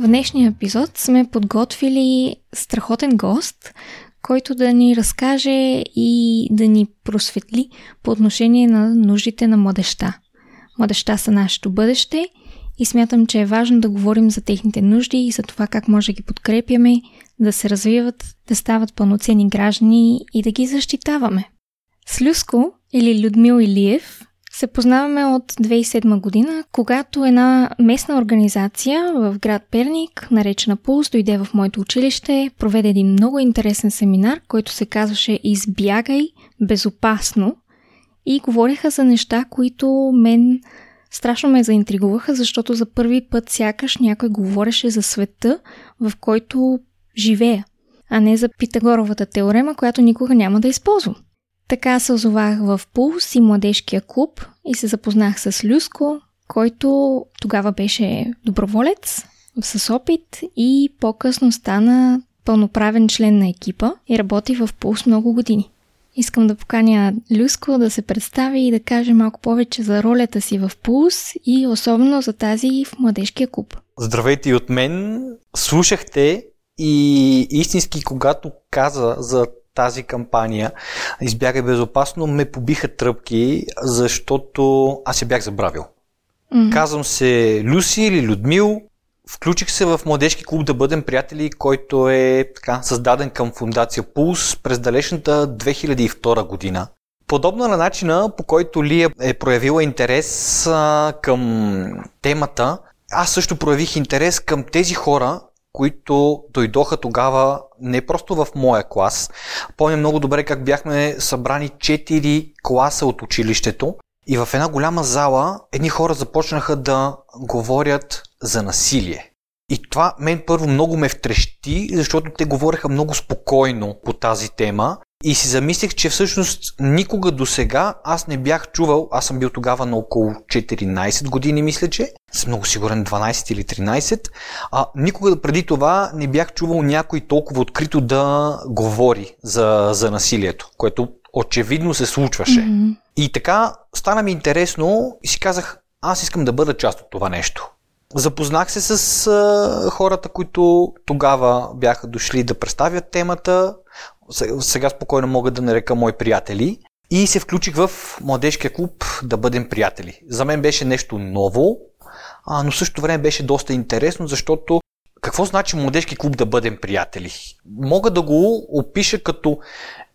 В днешния епизод сме подготвили страхотен гост, който да ни разкаже и да ни просветли по отношение на нуждите на младеща. Младеща са нашето бъдеще и смятам, че е важно да говорим за техните нужди и за това как може да ги подкрепяме, да се развиват, да стават пълноценни граждани и да ги защитаваме. С Люско или Людмил Илиев се познаваме от 2007 година, когато една местна организация в град Перник, наречена Пулс, дойде в моето училище, проведе един много интересен семинар, който се казваше Избягай безопасно и говориха за неща, които мен страшно ме заинтригуваха, защото за първи път сякаш някой говореше за света, в който живея, а не за Питагоровата теорема, която никога няма да използвам. Така се озовах в Пулс и младежкия клуб и се запознах с Люско, който тогава беше доброволец с опит и по-късно стана пълноправен член на екипа и работи в Пулс много години. Искам да поканя Люско да се представи и да каже малко повече за ролята си в Пулс и особено за тази в младежкия клуб. Здравейте и от мен. Слушахте и истински, когато каза за тази кампания Избягай безопасно, ме побиха тръпки, защото аз я бях забравил. Mm-hmm. Казвам се Люси или Людмил. Включих се в младежки клуб да бъдем приятели, който е така, създаден към фундация Пулс през далечната 2002 година. Подобно на начина, по който Лия е проявила интерес а, към темата, аз също проявих интерес към тези хора, които дойдоха тогава не просто в моя клас. Помня много добре как бяхме събрани 4 класа от училището и в една голяма зала едни хора започнаха да говорят за насилие. И това мен първо много ме втрещи, защото те говореха много спокойно по тази тема и си замислих, че всъщност никога до сега аз не бях чувал, аз съм бил тогава на около 14 години, мисля, че, съм много сигурен 12 или 13, а никога преди това не бях чувал някой толкова открито да говори за, за насилието, което очевидно се случваше. Mm-hmm. И така стана ми интересно и си казах, аз искам да бъда част от това нещо. Запознах се с а, хората, които тогава бяха дошли да представят темата. Сега спокойно мога да нарека мои приятели. И се включих в младежкия клуб да бъдем приятели. За мен беше нещо ново, а, но също време беше доста интересно, защото какво значи младежки клуб да бъдем приятели? Мога да го опиша като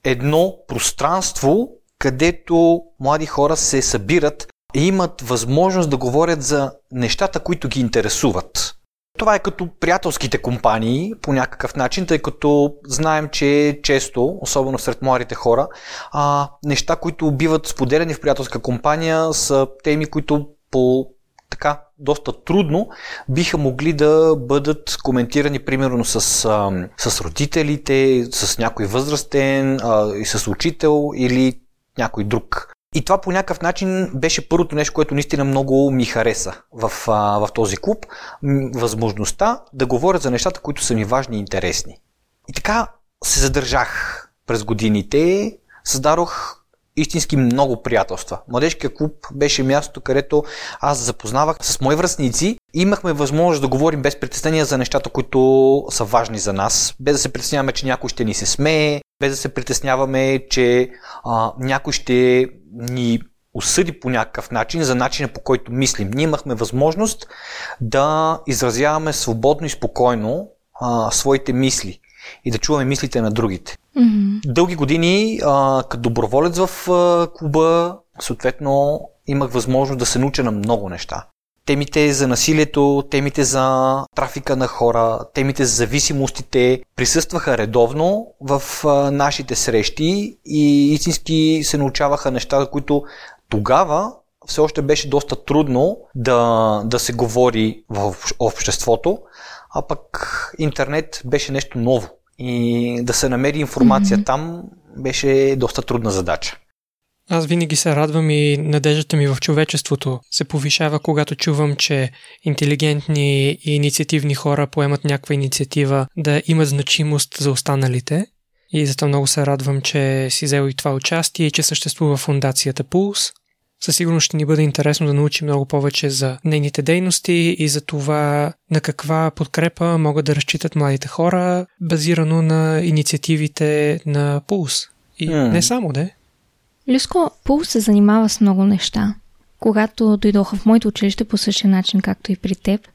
едно пространство, където млади хора се събират имат възможност да говорят за нещата, които ги интересуват. Това е като приятелските компании по някакъв начин, тъй като знаем, че често, особено сред младите хора, а, неща, които биват споделени в приятелска компания са теми, които по така доста трудно биха могли да бъдат коментирани примерно с, а, с родителите, с някой възрастен а, и с учител или някой друг. И това по някакъв начин беше първото нещо, което наистина много ми хареса в, в този клуб. Възможността да говоря за нещата, които са ми важни и интересни. И така се задържах през годините, създадох истински много приятелства. Младежкия клуб беше място, където аз запознавах с мои връзници и имахме възможност да говорим без притеснения за нещата, които са важни за нас, без да се притесняваме, че някой ще ни се смее, без да се притесняваме, че а, някой ще ни осъди по някакъв начин за начина по който мислим. Ние имахме възможност да изразяваме свободно и спокойно а, своите мисли и да чуваме мислите на другите. Mm-hmm. Дълги години а, като доброволец в а, клуба, съответно, имах възможност да се науча на много неща. Темите за насилието, темите за трафика на хора, темите за зависимостите присъстваха редовно в нашите срещи и истински се научаваха неща, които тогава все още беше доста трудно да, да се говори в обществото, а пък интернет беше нещо ново. и да се намери информация mm-hmm. там беше доста трудна задача. Аз винаги се радвам и надеждата ми в човечеството се повишава, когато чувам, че интелигентни и инициативни хора поемат някаква инициатива да имат значимост за останалите. И зато много се радвам, че си взел и това участие и че съществува фундацията Пулс. Със сигурност ще ни бъде интересно да научим много повече за нейните дейности и за това на каква подкрепа могат да разчитат младите хора, базирано на инициативите на Пулс. И mm. не само, да. Люско Пул се занимава с много неща. Когато дойдоха в моето училище по същия начин, както и при теб,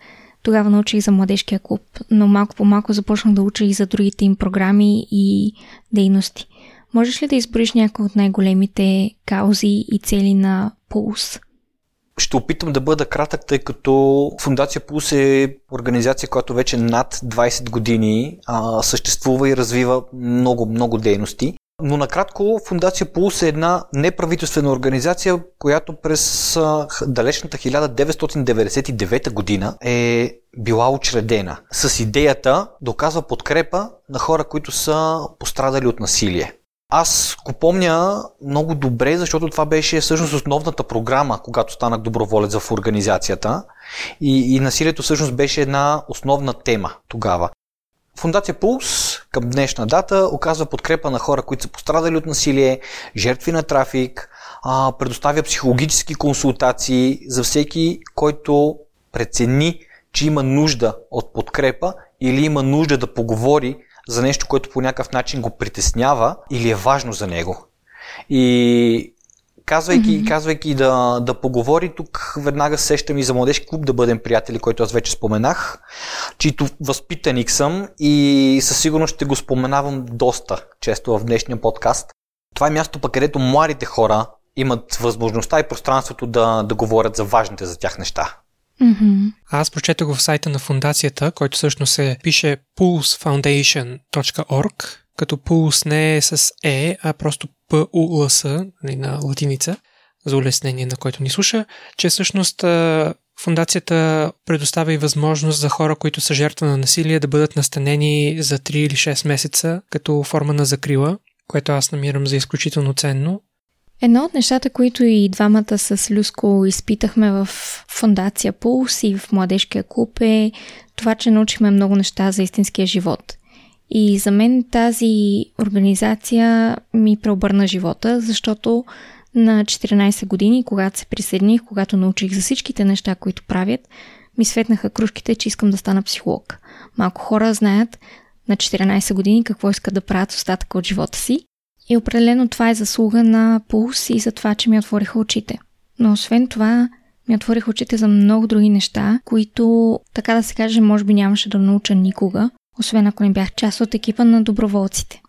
тогава научих за младежкия клуб, но малко по малко започнах да уча и за другите им програми и дейности. Можеш ли да изброиш някои от най-големите каузи и цели на Пулс? Ще опитам да бъда кратък, тъй като Фундация Пулс е организация, която вече над 20 години а, съществува и развива много, много дейности. Но накратко, Фундация Пулс е една неправителствена организация, която през далечната 1999 година е била учредена с идеята да оказва подкрепа на хора, които са пострадали от насилие. Аз го помня много добре, защото това беше всъщност основната програма, когато станах доброволец в организацията. И, и насилието всъщност беше една основна тема тогава. Фундация Пулс към днешна дата оказва подкрепа на хора, които са пострадали от насилие, жертви на трафик, предоставя психологически консултации за всеки, който прецени, че има нужда от подкрепа или има нужда да поговори за нещо, което по някакъв начин го притеснява или е важно за него. И казвайки, mm-hmm. казвайки да, да поговори, тук веднага сещам и за младежки клуб да бъдем приятели, който аз вече споменах, чието възпитаник съм и със сигурност ще го споменавам доста често в днешния подкаст. Това е място пък, където младите хора имат възможността и пространството да, да говорят за важните за тях неща. Mm-hmm. Аз прочетох в сайта на фундацията, който всъщност се пише pulsefoundation.org, като Pulse не е с Е, а просто P-U-L-S нали, на латиница, за улеснение на който ни слуша, че всъщност Фундацията предоставя и възможност за хора, които са жертва на насилие, да бъдат настанени за 3 или 6 месеца като форма на закрила, което аз намирам за изключително ценно. Едно от нещата, които и двамата с Люско изпитахме в Фундация Пулс и в Младежкия клуб е това, че научихме много неща за истинския живот. И за мен тази организация ми преобърна живота, защото на 14 години, когато се присъединих, когато научих за всичките неща, които правят, ми светнаха кружките, че искам да стана психолог. Малко хора знаят на 14 години какво искат да правят остатъка от живота си. И определено това е заслуга на Пулс и за това, че ми отвориха очите. Но освен това, ми отвориха очите за много други неща, които, така да се каже, може би нямаше да науча никога, освен ако не бях част от екипа на доброволците.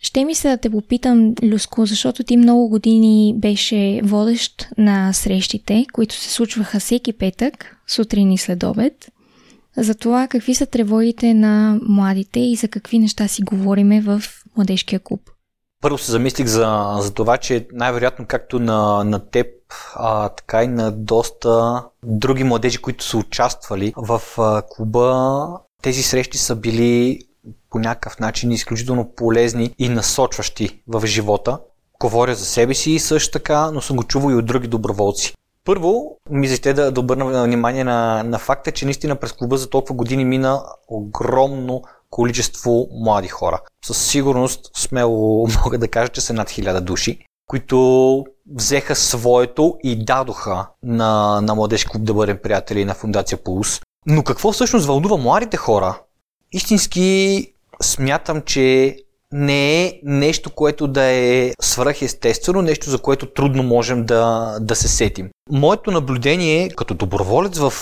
Ще ми се да те попитам, Люско, защото ти много години беше водещ на срещите, които се случваха всеки петък, сутрин и след обед. За това какви са тревогите на младите и за какви неща си говориме в младежкия клуб. Първо се замислих за, за това, че най-вероятно както на, на теб, а, така и на доста други младежи, които са участвали в а, клуба, тези срещи са били по някакъв начин изключително полезни и насочващи в живота. Говоря за себе си също така, но съм го чувал и от други доброволци. Първо, ми ще да, да обърна внимание на, на факта, че наистина през клуба за толкова години мина огромно количество млади хора. Със сигурност смело мога да кажа, че са над хиляда души, които взеха своето и дадоха на, на младежки клуб да бъдем приятели на Фундация Пулс. Но какво всъщност вълнува младите хора? Истински смятам, че не е нещо, което да е свръхестествено, нещо за което трудно можем да, да се сетим. Моето наблюдение като доброволец в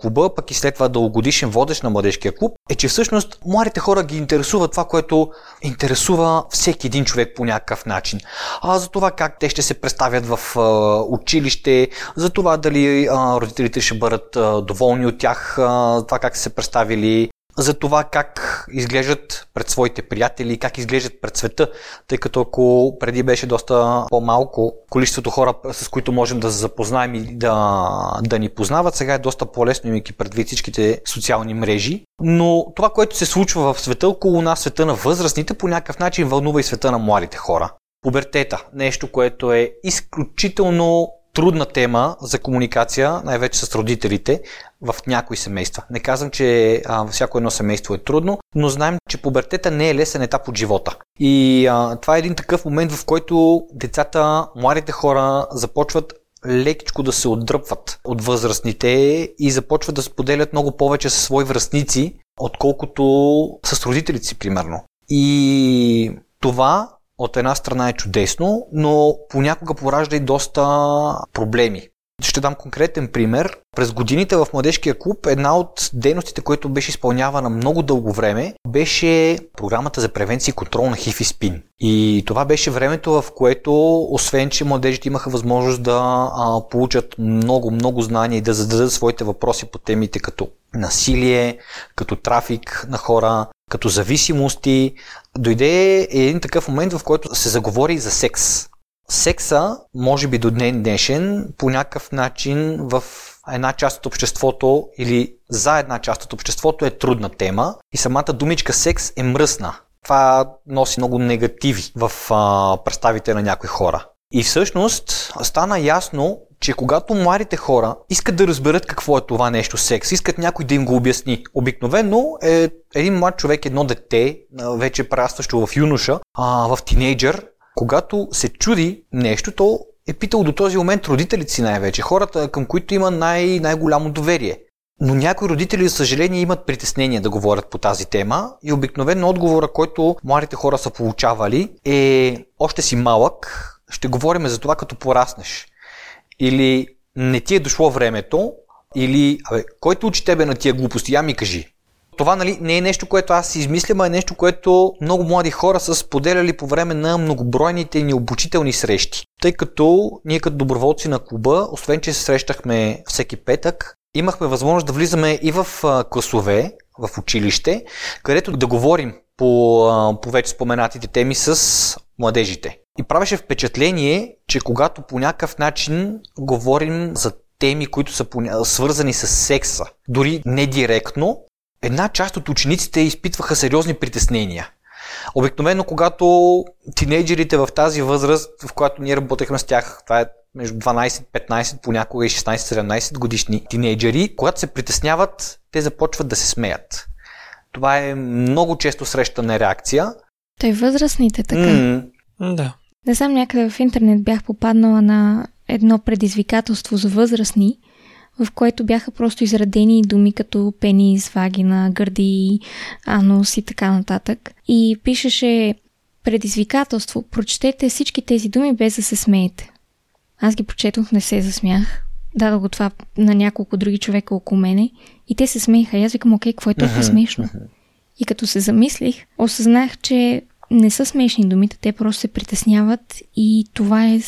клуба, пък и след това дългогодишен водещ на младежкия клуб, е, че всъщност младите хора ги интересува това, което интересува всеки един човек по някакъв начин. А за това как те ще се представят в училище, за това дали родителите ще бъдат доволни от тях, това как са се представили за това как изглеждат пред своите приятели, как изглеждат пред света, тъй като ако преди беше доста по-малко количеството хора, с които можем да се запознаем и да, да ни познават, сега е доста по-лесно, имайки предвид всичките социални мрежи. Но това, което се случва в света около нас, света на възрастните, по някакъв начин вълнува и света на младите хора. Пубертета, нещо, което е изключително трудна тема за комуникация, най-вече с родителите в някои семейства. Не казвам, че а, всяко едно семейство е трудно, но знаем, че пубертета не е лесен етап от живота. И а, това е един такъв момент, в който децата, младите хора започват лекичко да се отдръпват от възрастните и започват да споделят много повече със свои връзници, отколкото с родителите си, примерно. И това от една страна е чудесно, но понякога поражда и доста проблеми. Ще дам конкретен пример. През годините в Младежкия клуб една от дейностите, които беше изпълнявана много дълго време, беше програмата за превенция и контрол на хив и спин. И това беше времето, в което, освен че младежите имаха възможност да а, получат много, много знания и да зададат своите въпроси по темите като насилие, като трафик на хора, като зависимости, дойде един такъв момент, в който се заговори за секс. Секса, може би до днен днешен, по някакъв начин в една част от обществото или за една част от обществото е трудна тема и самата думичка секс е мръсна. Това носи много негативи в а, представите на някои хора. И всъщност стана ясно, че когато младите хора искат да разберат какво е това нещо секс, искат някой да им го обясни. Обикновено е един млад човек, едно дете, вече прастващо в юноша, а, в тинейджър, когато се чуди нещо, то е питал до този момент родителите си най-вече, хората към които има най- най-голямо доверие. Но някои родители, за съжаление, имат притеснение да говорят по тази тема и обикновено отговора, който младите хора са получавали е още си малък, ще говорим за това като пораснеш. Или не ти е дошло времето, или абе, кой те учи тебе на тия глупости? Я ми кажи. Това нали, не е нещо, което аз измислям, а е нещо, което много млади хора са споделяли по време на многобройните ни обучителни срещи. Тъй като ние като доброволци на клуба, освен че се срещахме всеки петък, имахме възможност да влизаме и в класове, в училище, където да говорим по, по вече споменатите теми с младежите. И правеше впечатление, че когато по някакъв начин говорим за теми, които са свързани с секса, дори не директно, една част от учениците изпитваха сериозни притеснения. Обикновено, когато тинейджерите в тази възраст, в която ние работехме с тях, това е между 12-15, понякога и 16-17 годишни тинейджери, когато се притесняват, те започват да се смеят. Това е много често срещана реакция. Той възрастните така. Mm. Да. Не знам, някъде в интернет бях попаднала на едно предизвикателство за възрастни, в което бяха просто изредени думи като пенис, вагина, гърди, анус и така нататък. И пишеше предизвикателство. Прочетете всички тези думи без да се смеете. Аз ги прочетох, не се засмях. Дадох го това на няколко други човека около мене и те се смееха. И аз викам, окей, какво е толкова смешно? И като се замислих, осъзнах, че не са смешни думите, те просто се притесняват и това е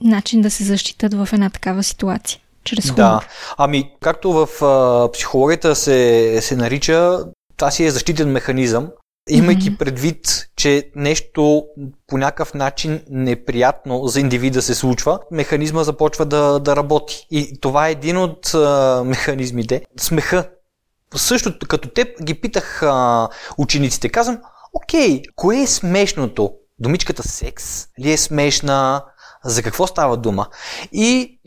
начин да се защитат в една такава ситуация. Чрез хумор. Да, ами както в а, психологията се, се нарича, това си е защитен механизъм, имайки mm-hmm. предвид, че нещо по някакъв начин неприятно за индивида се случва, механизма започва да, да работи. И това е един от а, механизмите. Смеха. Също като теб ги питах а, учениците, казвам, окей, кое е смешното? Думичката секс ли е смешна? За какво става дума? И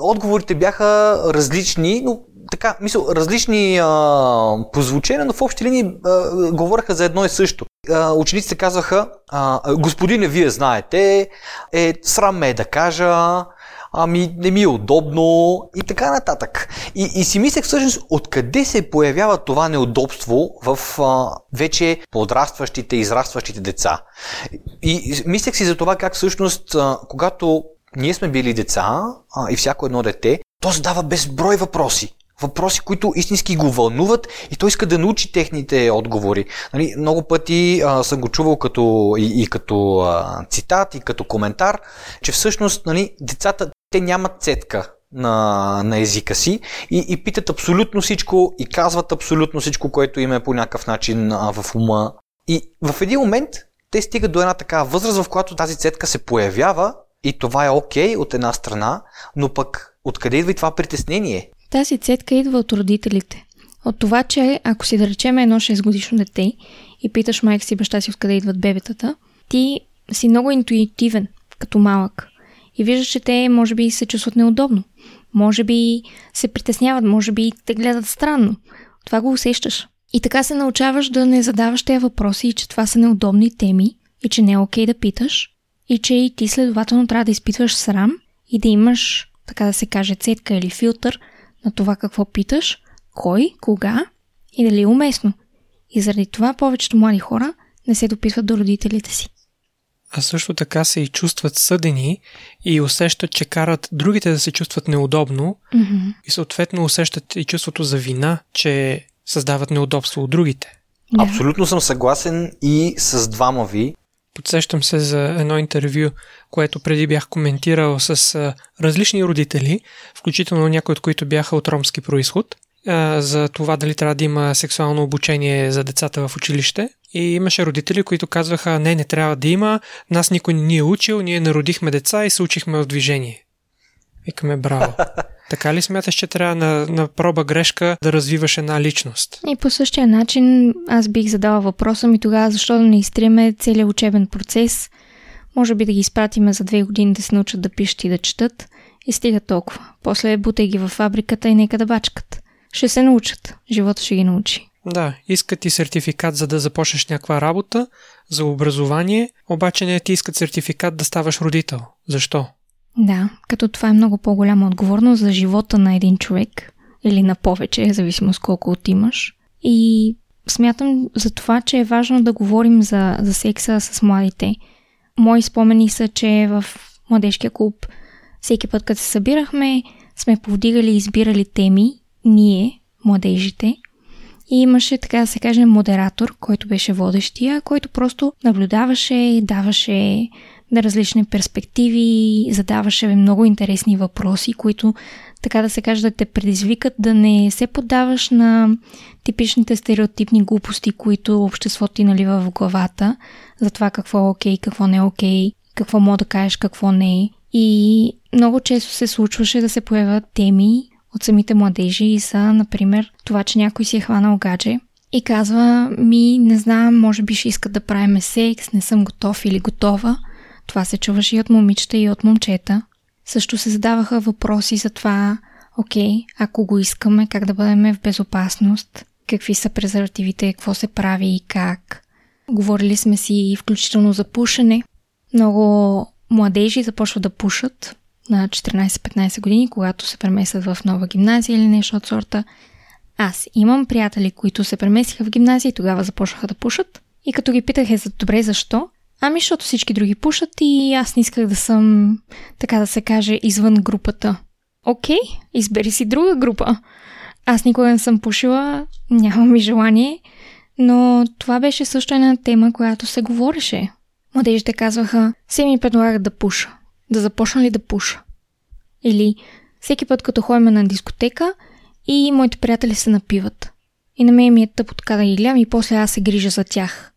отговорите бяха различни, но така, мисъл, различни а, по звучение, но в общи линии а, говореха за едно и също. А, учениците казваха, а, господине, вие знаете, е, срам ме е да кажа, ами не ми е удобно и така нататък. И, и си мислех всъщност откъде се появява това неудобство в а, вече подрастващите, израстващите деца. И, мислех си за това как всъщност, а, когато ние сме били деца а, и всяко едно дете, то задава безброй въпроси въпроси, които истински го вълнуват и той иска да научи техните отговори. Нали, много пъти а, съм го чувал като, и, и като а, цитат, и като коментар, че всъщност нали, децата те нямат цетка на, на езика си и, и питат абсолютно всичко и казват абсолютно всичко, което им е по някакъв начин а, в ума. И в един момент те стигат до една такава възраст, в която тази цетка се появява и това е окей okay от една страна, но пък откъде идва и това притеснение? Тази цетка идва от родителите. От това, че ако си да речем едно 6 годишно дете и питаш майка си баща си откъде идват бебетата, ти си много интуитивен като малък. И виждаш, че те може би се чувстват неудобно. Може би се притесняват, може би те гледат странно. Това го усещаш. И така се научаваш да не задаваш тези въпроси и че това са неудобни теми и че не е окей да питаш и че и ти следователно трябва да изпитваш срам и да имаш, така да се каже, цетка или филтър на това какво питаш, кой, кога и дали е уместно. И заради това повечето млади хора не се дописват до родителите си. А също така се и чувстват съдени и усещат, че карат другите да се чувстват неудобно mm-hmm. и съответно усещат и чувството за вина, че създават неудобство от другите. Да. Абсолютно съм съгласен и с двама ви. Подсещам се за едно интервю, което преди бях коментирал с различни родители, включително някои от които бяха от ромски происход, а, за това дали трябва да има сексуално обучение за децата в училище. И имаше родители, които казваха, не, не трябва да има, нас никой не ни е учил, ние народихме деца и се учихме в движение. Викаме браво. Така ли смяташ, че трябва на, на проба грешка да развиваш една личност? И по същия начин аз бих задала въпроса ми тогава, защо да не изтриеме целият учебен процес, може би да ги изпратиме за две години да се научат да пишат и да четат и стига толкова. После бутай ги във фабриката и нека да бачкат. Ще се научат. Живота ще ги научи. Да, искат ти сертификат за да започнеш някаква работа, за образование, обаче не ти искат сертификат да ставаш родител. Защо? Да, като това е много по-голяма отговорност за живота на един човек или на повече, зависимост колко от имаш. И смятам за това, че е важно да говорим за, за секса с младите. Мои спомени са, че в младежкия клуб всеки път, като се събирахме, сме повдигали и избирали теми, ние, младежите, и имаше, така да се каже, модератор, който беше водещия, който просто наблюдаваше, даваше на различни перспективи, задаваше много интересни въпроси, които, така да се каже, да те предизвикат да не се поддаваш на типичните стереотипни глупости, които обществото ти налива в главата за това какво е окей, какво не е окей, какво мога да кажеш, какво не е. И много често се случваше да се появят теми от самите младежи и са, например, това, че някой си е хванал гадже и казва ми, не знам, може би ще искат да правиме секс, не съм готов или готова – това се чуваше и от момичета, и от момчета. Също се задаваха въпроси за това, окей, ако го искаме, как да бъдем в безопасност, какви са презервативите, какво се прави и как. Говорили сме си включително за пушене. Много младежи започват да пушат на 14-15 години, когато се премесят в нова гимназия или нещо от сорта. Аз имам приятели, които се преместиха в гимназия и тогава започнаха да пушат. И като ги питах е за добре защо, Ами, защото всички други пушат и аз не исках да съм, така да се каже, извън групата. Окей, избери си друга група. Аз никога не съм пушила, нямам и желание, но това беше също една тема, която се говореше. Младежите казваха, се ми предлагат да пуша. Да започна ли да пуша? Или всеки път, като ходим на дискотека и моите приятели се напиват. И на мен ми е тъпо така да ги гледам и после аз се грижа за тях.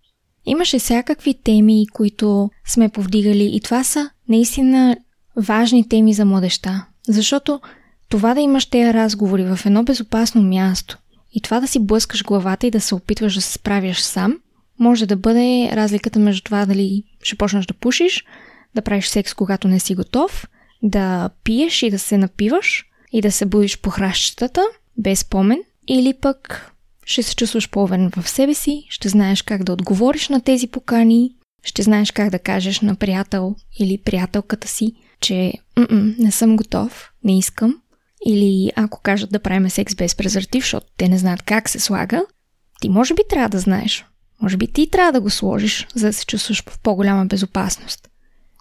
Имаше всякакви теми, които сме повдигали и това са наистина важни теми за младеща. Защото това да имаш тези разговори в едно безопасно място и това да си блъскаш главата и да се опитваш да се справяш сам, може да бъде разликата между това дали ще почнеш да пушиш, да правиш секс, когато не си готов, да пиеш и да се напиваш и да се будиш по хращата без спомен, или пък ще се чувстваш по-уверен в себе си, ще знаеш как да отговориш на тези покани, ще знаеш как да кажеш на приятел или приятелката си, че не съм готов, не искам. Или ако кажат да правим секс без презерватив, защото те не знаят как се слага, ти може би трябва да знаеш. Може би ти трябва да го сложиш, за да се чувстваш в по-голяма безопасност.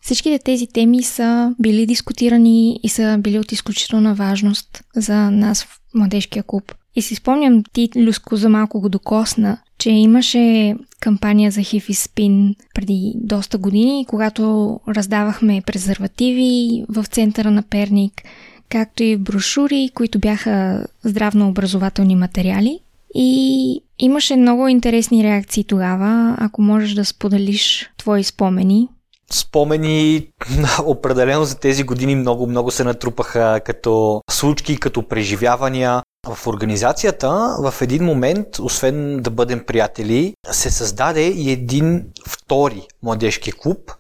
Всичките тези теми са били дискутирани и са били от изключителна важност за нас в младежкия клуб. И си спомням, ти, Люско, за малко го докосна, че имаше кампания за хив и спин преди доста години, когато раздавахме презервативи в центъра на Перник, както и брошури, които бяха здравно-образователни материали. И имаше много интересни реакции тогава, ако можеш да споделиш твои спомени. Спомени определено за тези години много-много се натрупаха като случки, като преживявания. В организацията в един момент, освен да бъдем приятели, се създаде и един втори младежки клуб,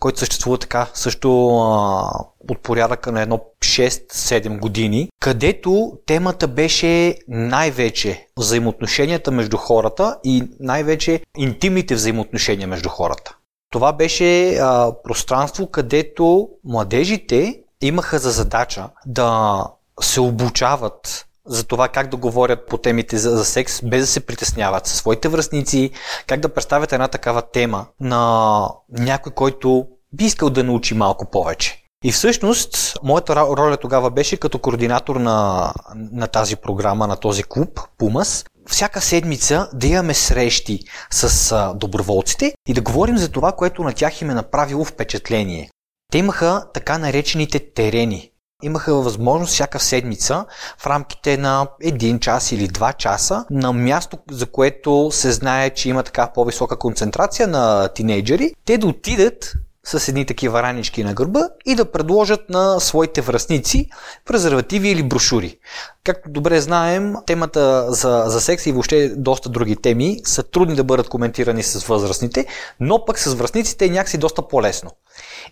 който съществува така също а, от порядъка на едно 6-7 години, където темата беше най-вече взаимоотношенията между хората и най-вече интимните взаимоотношения между хората. Това беше а, пространство, където младежите имаха за задача да се обучават за това как да говорят по темите за, за секс, без да се притесняват със своите връзници, как да представят една такава тема на някой, който би искал да научи малко повече. И всъщност, моята роля тогава беше като координатор на, на тази програма, на този клуб, Пумас, всяка седмица да имаме срещи с а, доброволците и да говорим за това, което на тях им е направило впечатление. Те имаха така наречените терени. Имаха възможност всяка седмица в рамките на един час или два часа на място, за което се знае, че има така по-висока концентрация на тинейджери, те да отидат с едни такива ранички на гърба и да предложат на своите връзници презервативи или брошури. Както добре знаем, темата за, за секс и въобще доста други теми са трудни да бъдат коментирани с възрастните, но пък с връзниците е някакси доста по-лесно.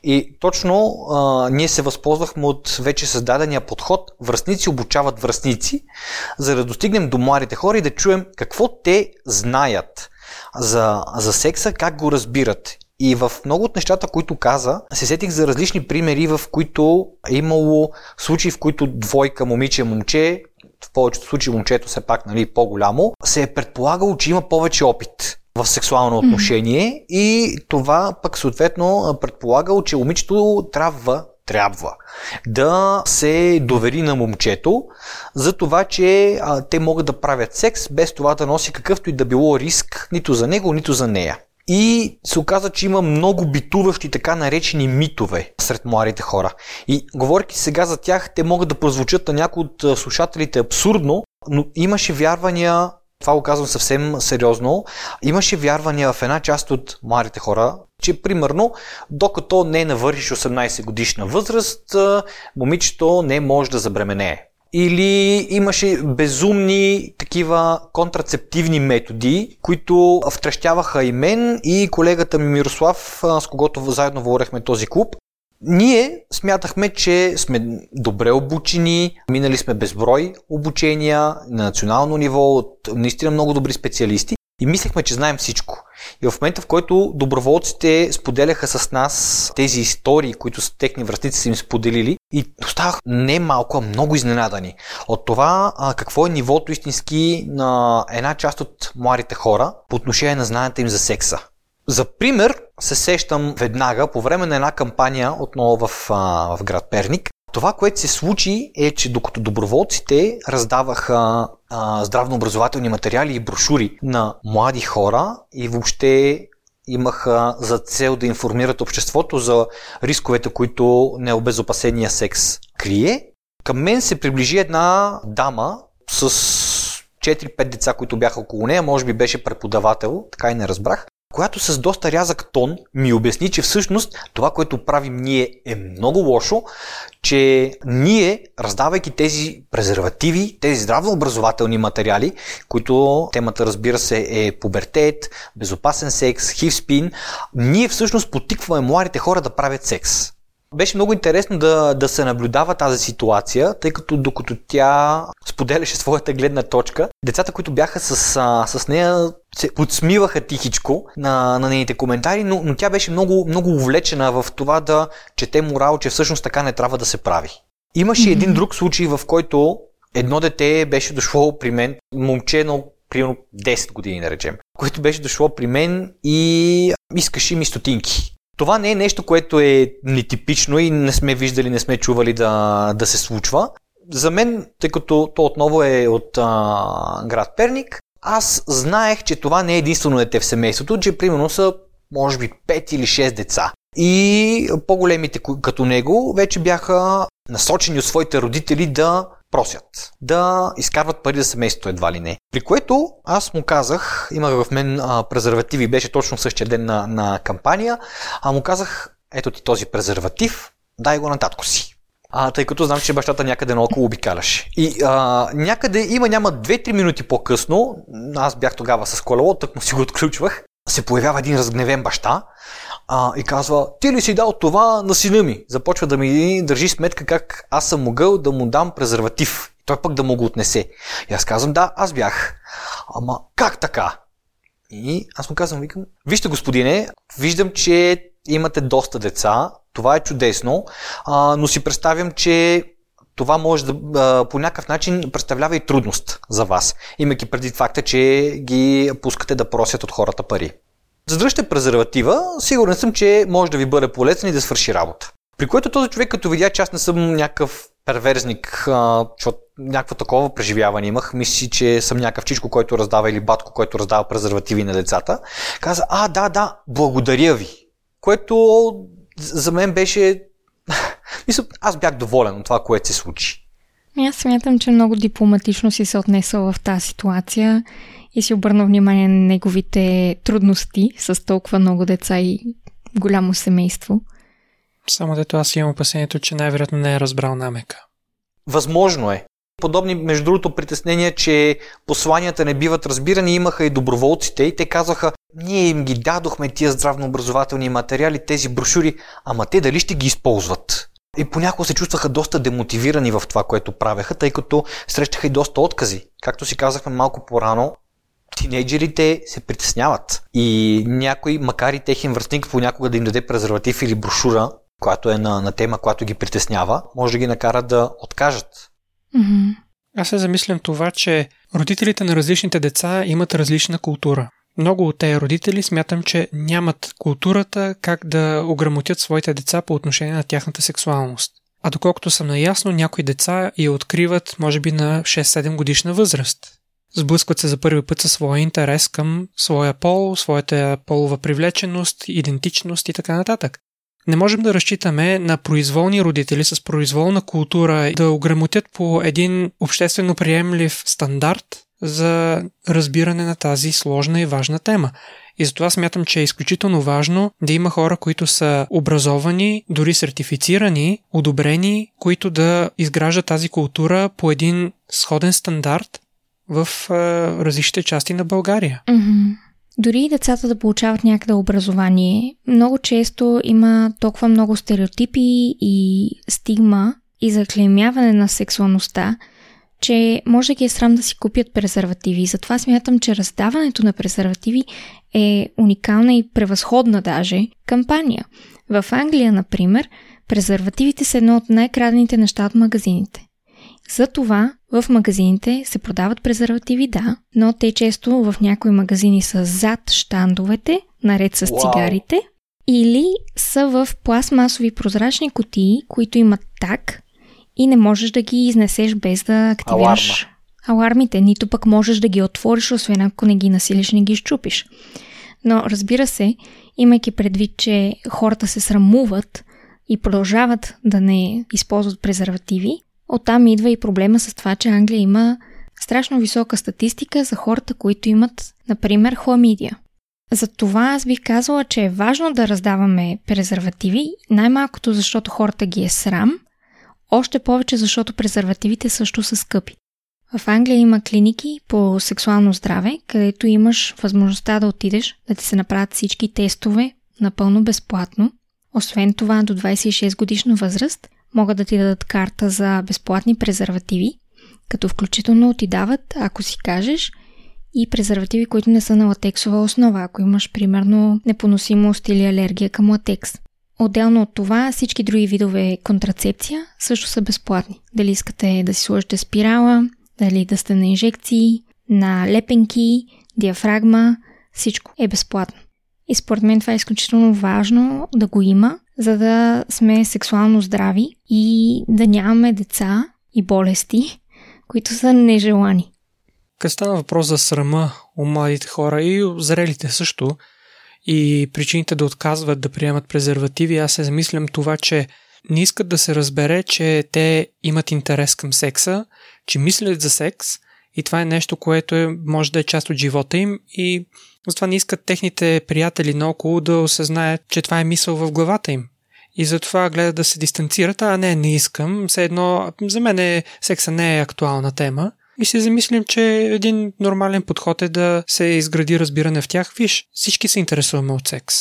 И точно а, ние се възползвахме от вече създадения подход връзници обучават връзници, за да достигнем до младите хора и да чуем какво те знаят за, за секса, как го разбират и в много от нещата, които каза, се сетих за различни примери, в които е имало случаи, в които двойка момиче-момче, в повечето случаи момчето все пак нали, по-голямо, се е предполагало, че има повече опит в сексуално отношение mm-hmm. и това пък съответно предполагало, че момичето трябва трябва да се довери на момчето за това, че а, те могат да правят секс без това да носи какъвто и да било риск нито за него, нито за нея. И се оказа, че има много битуващи така наречени митове сред младите хора. И говоряки сега за тях, те могат да прозвучат на някои от слушателите абсурдно, но имаше вярвания, това го казвам съвсем сериозно, имаше вярвания в една част от младите хора, че примерно, докато не навършиш 18 годишна възраст, момичето не може да забременее. Или имаше безумни такива контрацептивни методи, които втрещяваха и мен и колегата ми Мирослав, с когото заедно говорехме този клуб. Ние смятахме, че сме добре обучени, минали сме безброй обучения на национално ниво от наистина много добри специалисти и мислехме, че знаем всичко. И в момента, в който доброволците споделяха с нас тези истории, които с техни връзници са им споделили, и оставах не малко, а много изненадани от това а, какво е нивото истински на една част от младите хора по отношение на знанията им за секса. За пример се сещам веднага по време на една кампания отново в, а, в град Перник. Това, което се случи е, че докато доброволците раздаваха а, здравнообразователни материали и брошури на млади хора и въобще имаха за цел да информират обществото за рисковете, които необезопасения секс крие. Към мен се приближи една дама с 4-5 деца, които бяха около нея, може би беше преподавател, така и не разбрах която с доста рязък тон ми обясни, че всъщност това, което правим ние е много лошо, че ние, раздавайки тези презервативи, тези здравнообразователни материали, които темата разбира се е пубертет, безопасен секс, хив спин, ние всъщност потикваме младите хора да правят секс. Беше много интересно да, да се наблюдава тази ситуация, тъй като докато тя споделяше своята гледна точка, децата, които бяха с, с нея, се подсмиваха тихичко на, на нейните коментари, но, но тя беше много, много увлечена в това да чете морал, че всъщност така не трябва да се прави. Имаше mm-hmm. един друг случай, в който едно дете беше дошло при мен, момче на примерно 10 години, да речем, което беше дошло при мен и искаше ми стотинки. Това не е нещо, което е нетипично и не сме виждали, не сме чували да, да се случва. За мен, тъй като то отново е от а, град Перник, аз знаех, че това не е единствено дете в семейството, че примерно са може би 5 или 6 деца. И по-големите като него вече бяха насочени от своите родители да просят, да изкарват пари за семейството едва ли не. При което аз му казах, имах в мен а, презервативи, беше точно същия ден на, на кампания, а му казах, ето ти този презерватив, дай го на татко си. А, тъй като знам, че бащата някъде наоколо обикаляше. И а, някъде има няма 2-3 минути по-късно, аз бях тогава с колело, тък му си го отключвах, се появява един разгневен баща а, и казва, ти ли си дал това на сина ми? Започва да ми държи сметка как аз съм могъл да му дам презерватив. Той пък да му го отнесе. И аз казвам, да, аз бях. Ама как така? И аз му казвам, викам, вижте господине, виждам, че имате доста деца, това е чудесно, а, но си представям, че това може да по някакъв начин представлява и трудност за вас, имайки преди факта, че ги пускате да просят от хората пари. Задръжте презерватива, сигурен съм, че може да ви бъде полезен и да свърши работа. При което този човек, като видя, че аз не съм някакъв перверзник, защото някакво такова преживяване имах, мисли, че съм някакъв чичко, който раздава или батко, който раздава презервативи на децата, каза, а, да, да, благодаря ви. Което за мен беше... Мисля, аз бях доволен от това, което се случи. Аз смятам, че много дипломатично си се отнесъл в тази ситуация и си обърна внимание на неговите трудности с толкова много деца и голямо семейство. Само дето аз имам опасението, че най-вероятно не е разбрал намека. Възможно е. Подобни, между другото, притеснения, че посланията не биват разбирани, имаха и доброволците и те казаха, ние им ги дадохме тия здравнообразователни материали, тези брошури, ама те дали ще ги използват? И понякога се чувстваха доста демотивирани в това, което правеха, тъй като срещаха и доста откази. Както си казахме малко по-рано, тинейджерите се притесняват. И някой, макар и техен връстник, понякога да им даде презерватив или брошура, която е на, на тема, която ги притеснява, може да ги накара да откажат. Mm-hmm. Аз се замислям това, че родителите на различните деца имат различна култура. Много от тези родители смятам, че нямат културата как да ограмотят своите деца по отношение на тяхната сексуалност. А доколкото съм наясно, някои деца я откриват, може би, на 6-7 годишна възраст. Сблъскват се за първи път със своя интерес към своя пол, своята полова привлеченост, идентичност и така нататък. Не можем да разчитаме на произволни родители с произволна култура да ограмотят по един обществено приемлив стандарт за разбиране на тази сложна и важна тема. И затова смятам, че е изключително важно да има хора, които са образовани, дори сертифицирани, одобрени, които да изграждат тази култура по един сходен стандарт в а, различните части на България. Mm-hmm. Дори и децата да получават някъде образование, много често има толкова много стереотипи и стигма и заклемяване на сексуалността, че може да ги е срам да си купят презервативи. Затова смятам, че раздаването на презервативи е уникална и превъзходна даже кампания. В Англия, например, презервативите са едно от най-крадените неща от магазините. Затова в магазините се продават презервативи, да, но те често в някои магазини са зад штандовете, наред с цигарите, или са в пластмасови прозрачни кутии, които имат так и не можеш да ги изнесеш без да активираш Аларма. алармите, нито пък можеш да ги отвориш, освен ако не ги насилиш, не ги щупиш. Но разбира се, имайки предвид, че хората се срамуват и продължават да не използват презервативи, Оттам идва и проблема с това, че Англия има страшно висока статистика за хората, които имат, например, хламидия. Затова аз бих казала, че е важно да раздаваме презервативи, най-малкото защото хората ги е срам, още повече защото презервативите също са скъпи. В Англия има клиники по сексуално здраве, където имаш възможността да отидеш, да ти се направят всички тестове напълно безплатно. Освен това, до 26 годишна възраст могат да ти дадат карта за безплатни презервативи, като включително ти дават, ако си кажеш, и презервативи, които не са на латексова основа, ако имаш примерно непоносимост или алергия към латекс. Отделно от това, всички други видове контрацепция също са безплатни. Дали искате да си сложите спирала, дали да сте на инжекции, на лепенки, диафрагма, всичко е безплатно. И според мен това е изключително важно да го има, за да сме сексуално здрави и да нямаме деца и болести, които са нежелани. Като стана въпрос за срама у младите хора и зрелите също, и причините да отказват да приемат презервативи, аз се замислям това, че не искат да се разбере, че те имат интерес към секса, че мислят за секс и това е нещо, което е, може да е част от живота им и затова не искат техните приятели наоколо да осъзнаят, че това е мисъл в главата им. И затова гледат да се дистанцират, а не, не искам. Все едно, за мен е, секса не е актуална тема. И се замислим, че един нормален подход е да се изгради разбиране в тях. Виж, всички се интересуваме от секс.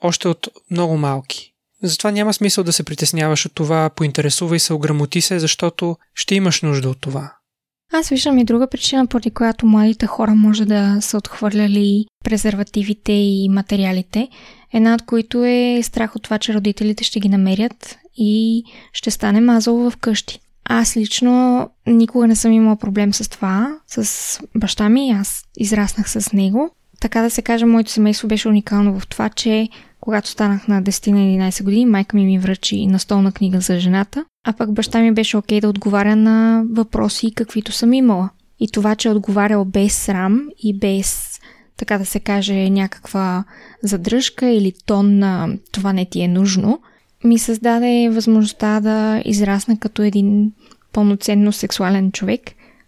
Още от много малки. Затова няма смисъл да се притесняваш от това, поинтересувай се, ограмоти се, защото ще имаш нужда от това. Аз виждам и друга причина, поради която младите хора може да са отхвърляли презервативите и материалите. Една от които е страх от това, че родителите ще ги намерят и ще стане мазало в къщи. Аз лично никога не съм имала проблем с това, с баща ми, аз израснах с него. Така да се каже, моето семейство беше уникално в това, че когато станах на 10 на 11 години, майка ми ми връчи настолна книга за жената, а пък баща ми беше окей да отговаря на въпроси, каквито съм имала. И това, че е отговарял без срам и без, така да се каже, някаква задръжка или тон на това не ти е нужно, ми създаде възможността да израсна като един пълноценно сексуален човек,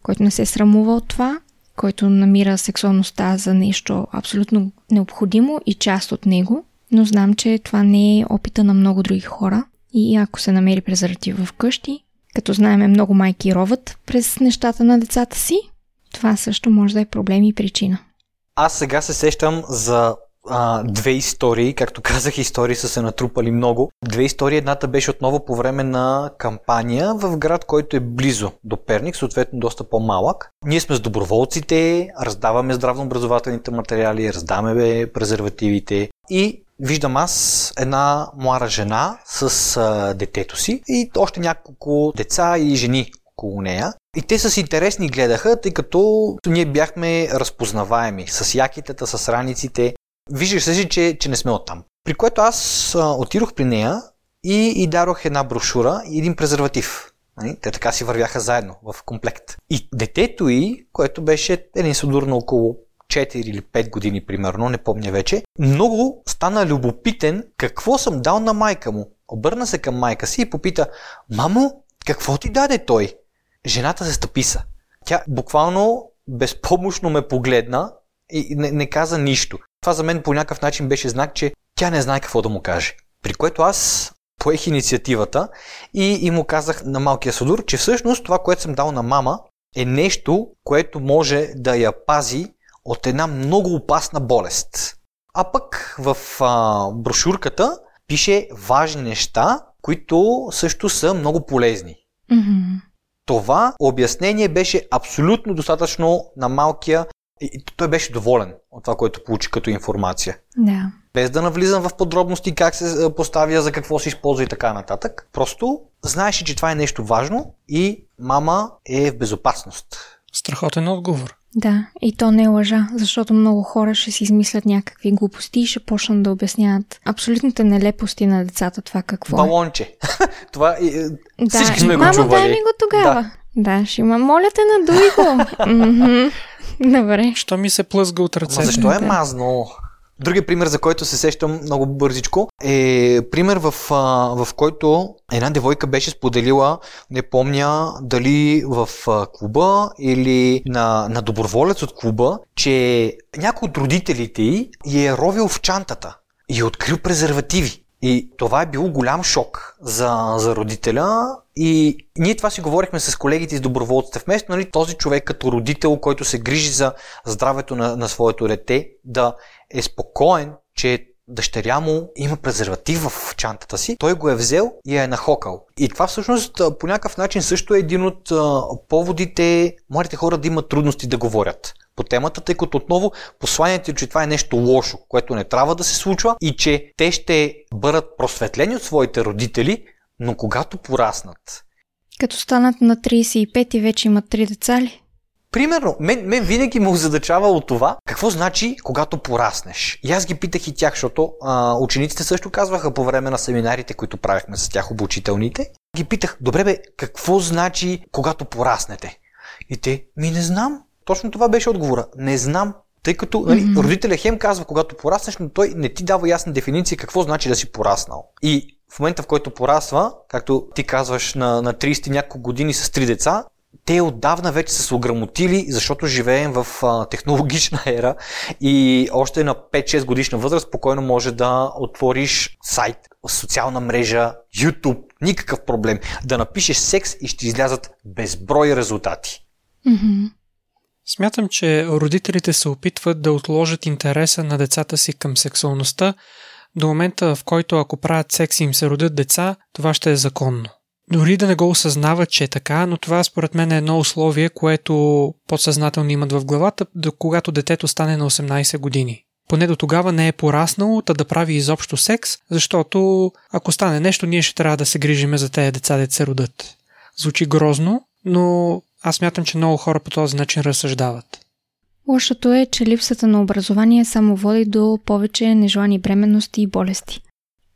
който не се срамува от това, който намира сексуалността за нещо абсолютно необходимо и част от него но знам, че това не е опита на много други хора и ако се намери презерватив в къщи, като знаеме много майки роват през нещата на децата си, това също може да е проблем и причина. Аз сега се сещам за а, две истории. Както казах, истории са се натрупали много. Две истории. Едната беше отново по време на кампания в град, който е близо до Перник, съответно доста по-малък. Ние сме с доброволците, раздаваме здравно-образователните материали, раздаваме презервативите и виждам аз една млада жена с а, детето си и още няколко деца и жени около нея. И те с интересни гледаха, тъй като ние бяхме разпознаваеми с якитата, с раниците. Виждаш се, че, че не сме оттам. При което аз а, отидох при нея и, и дарох една брошура и един презерватив. Нали? Те така си вървяха заедно в комплект. И детето й, което беше един судур на около 4 или 5 години, примерно, не помня вече, много стана любопитен какво съм дал на майка му. Обърна се към майка си и попита, мамо, какво ти даде той? Жената се стъписа. Тя буквално безпомощно ме погледна и не, не каза нищо. Това за мен по някакъв начин беше знак, че тя не знае какво да му каже. При което аз поех инициативата и, и му казах на малкия Содур, че всъщност това, което съм дал на мама, е нещо, което може да я пази от една много опасна болест. А пък в а, брошурката пише важни неща, които също са много полезни. Mm-hmm. Това обяснение беше абсолютно достатъчно на малкия и той беше доволен от това, което получи като информация. Да. Без да навлизам в подробности как се поставя, за какво се използва и така нататък. Просто знаеше, че това е нещо важно и мама е в безопасност. Страхотен отговор. Да, и то не е лъжа, защото много хора ще си измислят някакви глупости и ще почнат да обясняват абсолютните нелепости на децата това какво е. Балонче. това и, да, всички сме мама, го чували. дай ми го тогава. Да, да ще има. Моля те, надуй го. Добре. Що ми се плъзга от ръцете? Защо е мазно? Другия пример, за който се сещам много бързичко, е пример, в, в който една девойка беше споделила, не помня дали в клуба или на, на доброволец от клуба, че някой от родителите й е ровил в чантата и е открил презервативи. И това е било голям шок за, за родителя. И ние това си говорихме с колегите из доброволците. Вместо нали, този човек като родител, който се грижи за здравето на, на своето дете, да е спокоен, че дъщеря му има презерватив в чантата си, той го е взел и е нахокал. И това всъщност по някакъв начин също е един от поводите младите хора да имат трудности да говорят по темата, тъй като отново посланието е, че това е нещо лошо, което не трябва да се случва и че те ще бъдат просветлени от своите родители, но когато пораснат. Като станат на 35 и вече имат три деца ли? Примерно, мен, мен винаги му задачава от това, какво значи, когато пораснеш. И аз ги питах и тях, защото а, учениците също казваха по време на семинарите, които правихме с тях обучителните. Ги питах, добре бе, какво значи, когато пораснете? И те, ми не знам. Точно това беше отговора. Не знам. Тъй като нали, mm-hmm. родителя Хем казва, когато пораснеш, но той не ти дава ясна дефиниция какво значи да си пораснал. И в момента в който порасва, както ти казваш, на, на 30 няколко години с три деца, те отдавна вече са се ограмотили, защото живеем в а, технологична ера и още на 5-6 годишна възраст спокойно може да отвориш сайт, социална мрежа, YouTube, никакъв проблем. Да напишеш секс и ще излязат безброй резултати. Mm-hmm. Смятам, че родителите се опитват да отложат интереса на децата си към сексуалността до момента, в който ако правят секс и им се родят деца, това ще е законно. Дори да не го осъзнават, че е така, но това според мен е едно условие, което подсъзнателно имат в главата, до когато детето стане на 18 години. Поне до тогава не е пораснало та да прави изобщо секс, защото ако стане нещо, ние ще трябва да се грижиме за тези деца, да се родят. Звучи грозно, но аз мятам, че много хора по този начин разсъждават. Лошото е, че липсата на образование само води до повече нежелани бременности и болести.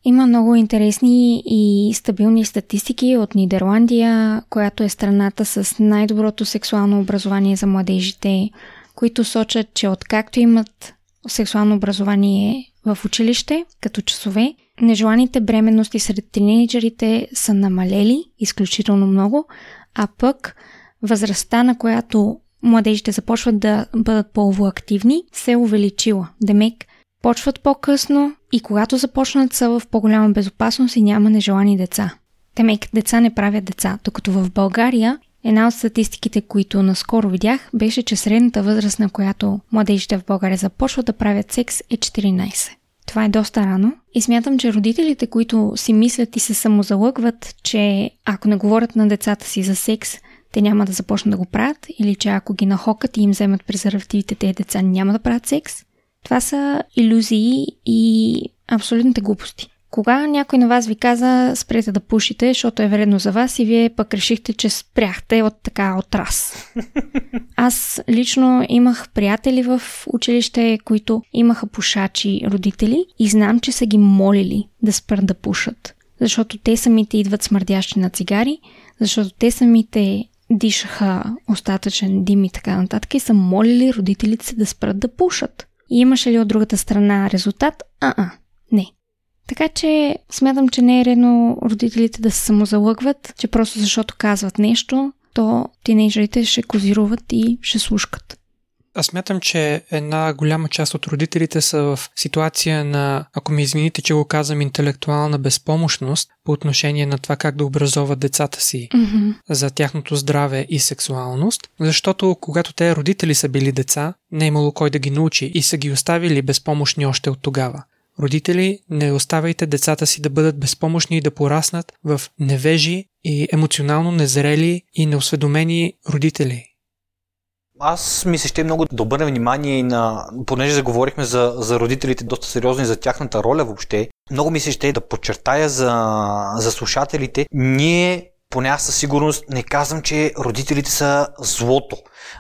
Има много интересни и стабилни статистики от Нидерландия, която е страната с най-доброто сексуално образование за младежите, които сочат, че откакто имат сексуално образование в училище, като часове, нежеланите бременности сред тинейджерите са намалели изключително много, а пък възрастта, на която младежите започват да бъдат по-активни, се е увеличила. Демек, почват по-късно и когато започнат са в по-голяма безопасност и няма нежелани деца. Демек, деца не правят деца, докато в България Една от статистиките, които наскоро видях, беше, че средната възраст, на която младежите в България започват да правят секс е 14. Това е доста рано и смятам, че родителите, които си мислят и се самозалъгват, че ако не говорят на децата си за секс, те няма да започнат да го правят, или че ако ги нахокат и им вземат презервативите, тези деца няма да правят секс. Това са иллюзии и абсолютните глупости. Кога някой на вас ви каза спрете да пушите, защото е вредно за вас и вие пък решихте, че спряхте от така от раз. Аз лично имах приятели в училище, които имаха пушачи родители и знам, че са ги молили да спрат да пушат. Защото те самите идват смърдящи на цигари, защото те самите дишаха остатъчен дим и така нататък и са молили родителите си да спрат да пушат. И имаше ли от другата страна резултат? А-а, не. Така че смятам, че не е редно родителите да се самозалъгват, че просто защото казват нещо, то тинейджерите ще козируват и ще слушкат. Аз смятам, че една голяма част от родителите са в ситуация на, ако ми извините, че го казвам, интелектуална безпомощност по отношение на това как да образоват децата си mm-hmm. за тяхното здраве и сексуалност, защото когато те родители са били деца, не е имало кой да ги научи и са ги оставили безпомощни още от тогава. Родители, не оставайте децата си да бъдат безпомощни и да пораснат в невежи и емоционално незрели и неосведомени родители. Аз ми се ще много да обърнем внимание и на, понеже заговорихме за, за родителите доста сериозно и за тяхната роля въобще, много ми се ще да подчертая за, за слушателите. Ние поне аз със сигурност не казвам, че родителите са злото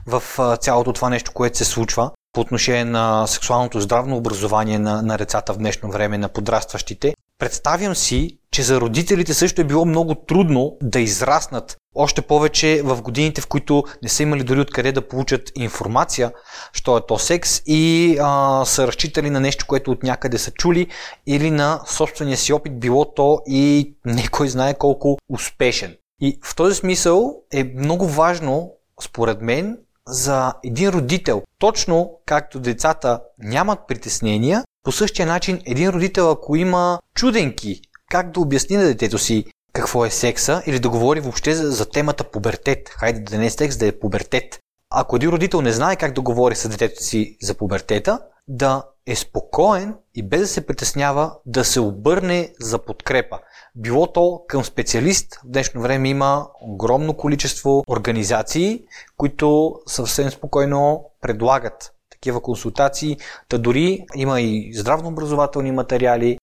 в цялото това нещо, което се случва по отношение на сексуалното здравно образование на, на децата в днешно време, на подрастващите. Представям си, че за родителите също е било много трудно да израснат още повече в годините, в които не са имали дори откъде да получат информация, що е то секс и а, са разчитали на нещо, което от някъде са чули или на собствения си опит, било то и не кой знае колко успешен. И в този смисъл е много важно, според мен, за един родител, точно както децата нямат притеснения, по същия начин един родител, ако има чуденки как да обясни на детето си какво е секса или да говори въобще за, за темата пубертет. Хайде да не е секс, да е пубертет. Ако един родител не знае как да говори с детето си за пубертета, да е спокоен и без да се притеснява да се обърне за подкрепа. Било то към специалист, в днешно време има огромно количество организации, които съвсем спокойно предлагат такива консултации, да дори има и здравнообразователни материали.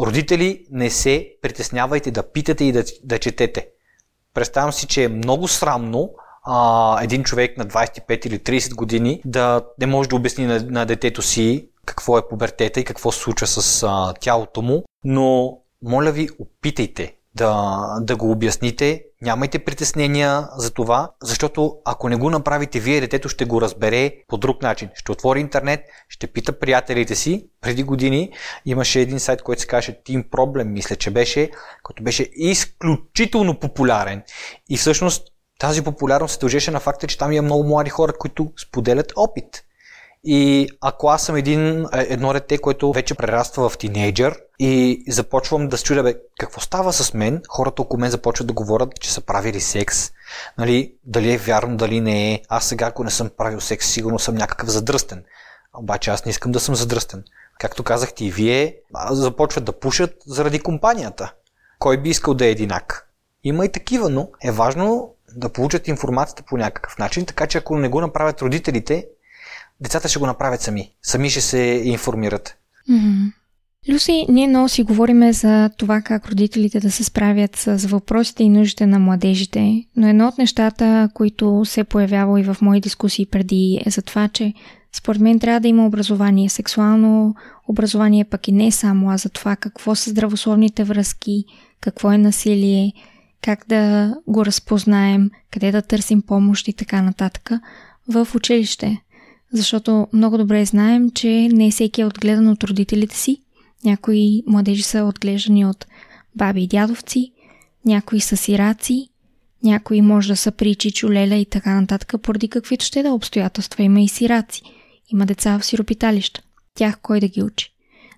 Родители, не се притеснявайте да питате и да, да четете. Представям си, че е много срамно а, един човек на 25 или 30 години да не може да обясни на, на детето си какво е пубертета и какво се случва с а, тялото му, но моля ви, опитайте. Да, да го обясните. Нямайте притеснения за това, защото ако не го направите вие, детето ще го разбере по друг начин. Ще отвори интернет, ще пита приятелите си. Преди години имаше един сайт, който се каже Team Problem, мисля, че беше, който беше изключително популярен. И всъщност тази популярност се дължеше на факта, че там има много млади хора, които споделят опит. И ако аз съм един, е, едно дете, което вече прераства в тинейджър и започвам да се чудя, бе, какво става с мен, хората около мен започват да говорят, че са правили секс, нали, дали е вярно, дали не е. Аз сега, ако не съм правил секс, сигурно съм някакъв задръстен. Обаче аз не искам да съм задръстен. Както казахте и вие, започват да пушат заради компанията. Кой би искал да е единак? Има и такива, но е важно да получат информацията по някакъв начин, така че ако не го направят родителите, децата ще го направят сами. Сами ще се информират. Mm-hmm. Люси, ние много си говориме за това как родителите да се справят с въпросите и нуждите на младежите, но едно от нещата, които се появява и в мои дискусии преди е за това, че според мен трябва да има образование, сексуално образование пък и не само, а за това какво са здравословните връзки, какво е насилие, как да го разпознаем, къде да търсим помощ и така нататък в училище. Защото много добре знаем, че не всеки е отгледан от родителите си. Някои младежи са отглеждани от баби и дядовци, някои са сираци, някои може да са причи, чулеля и така нататък, поради каквито ще да обстоятелства. Има и сираци. Има деца в сиропиталища. Тях кой да ги учи?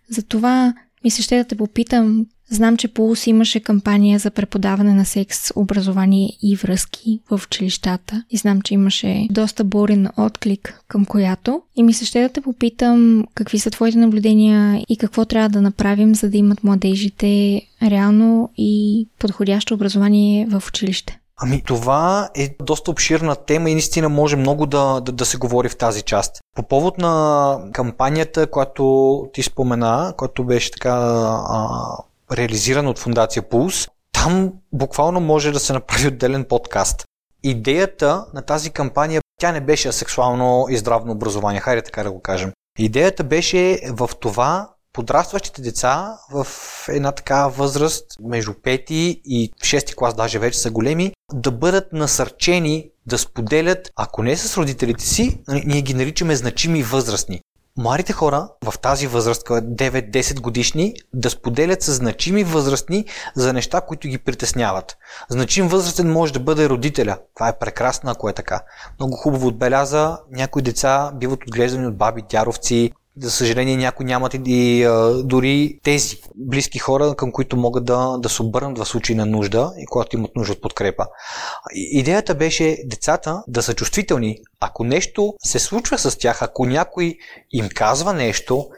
Затова ми се ще да те попитам Знам, че Пулс имаше кампания за преподаване на секс, образование и връзки в училищата и знам, че имаше доста борен отклик към която. И ми се ще да те попитам какви са твоите наблюдения и какво трябва да направим, за да имат младежите реално и подходящо образование в училище. Ами това е доста обширна тема и наистина може много да, да, да се говори в тази част. По повод на кампанията, която ти спомена, която беше така а, реализиран от фундация Пулс, там буквално може да се направи отделен подкаст. Идеята на тази кампания, тя не беше сексуално и здравно образование, хайде така да го кажем. Идеята беше в това подрастващите деца в една така възраст, между 5 и 6 клас, даже вече са големи, да бъдат насърчени да споделят, ако не с родителите си, нали, ние ги наричаме значими възрастни младите хора в тази възраст, 9-10 годишни, да споделят с значими възрастни за неща, които ги притесняват. Значим възрастен може да бъде родителя. Това е прекрасно, ако е така. Много хубаво отбеляза, някои деца биват отглеждани от баби, дяровци, за съжаление някои нямат и а, дори тези близки хора, към които могат да, да се обърнат в случай на нужда и когато имат нужда от подкрепа. Идеята беше децата да са чувствителни. Ако нещо се случва с тях, ако някой им казва нещо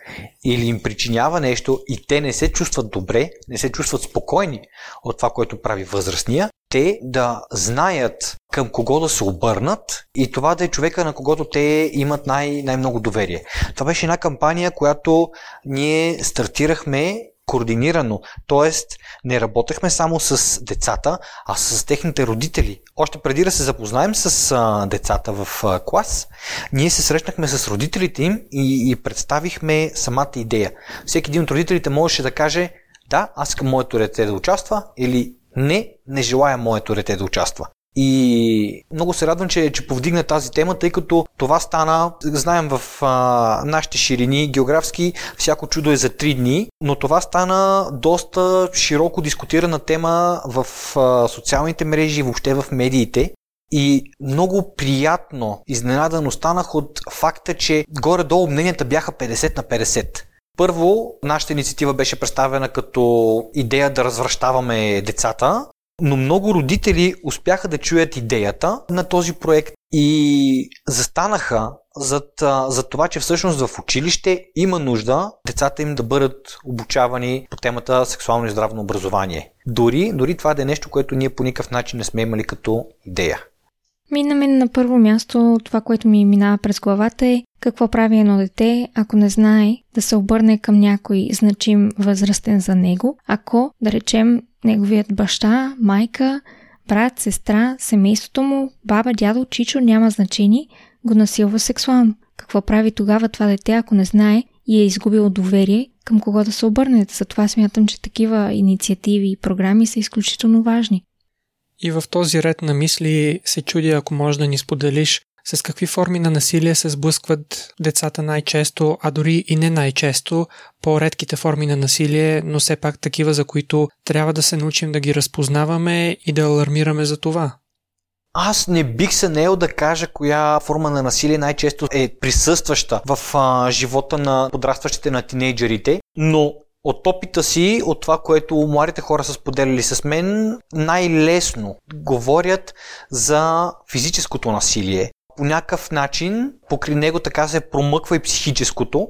или им причинява нещо и те не се чувстват добре, не се чувстват спокойни от това, което прави възрастния, те да знаят към кого да се обърнат и това да е човека, на когото те имат най- най-много доверие. Това беше една кампания, която ние стартирахме координирано. Тоест, не работехме само с децата, а с техните родители. Още преди да се запознаем с а, децата в а, клас, ние се срещнахме с родителите им и, и представихме самата идея. Всеки един от родителите можеше да каже да, аз искам моето дете да участва или не, не желая моето дете да участва. И много се радвам, че, че повдигна тази тема, тъй като това стана, знаем в а, нашите ширини географски, всяко чудо е за 3 дни, но това стана доста широко дискутирана тема в а, социалните мрежи, въобще в медиите. И много приятно изненадано станах от факта, че горе-долу мненията бяха 50 на 50. Първо, нашата инициатива беше представена като идея да развръщаваме децата, но много родители успяха да чуят идеята на този проект и застанаха за, за това, че всъщност в училище има нужда децата им да бъдат обучавани по темата сексуално и здравно образование. Дори, дори това да е нещо, което ние по никакъв начин не сме имали като идея. Минаме на първо място това, което ми минава през главата е какво прави едно дете, ако не знае да се обърне към някой значим възрастен за него, ако, да речем, неговият баща, майка, брат, сестра, семейството му, баба, дядо, чичо, няма значение, го насилва сексуално. Какво прави тогава това дете, ако не знае и е изгубил доверие към кого да се обърнете. Затова смятам, че такива инициативи и програми са изключително важни. И в този ред на мисли се чудя, ако можеш да ни споделиш с какви форми на насилие се сблъскват децата най-често, а дори и не най-често, по-редките форми на насилие, но все пак такива, за които трябва да се научим да ги разпознаваме и да алармираме за това. Аз не бих се неел да кажа коя форма на насилие най-често е присъстваща в а, живота на подрастващите на тинейджерите, но от опита си, от това, което младите хора са споделили с мен, най-лесно говорят за физическото насилие. По някакъв начин, покри него така се промъква и психическото.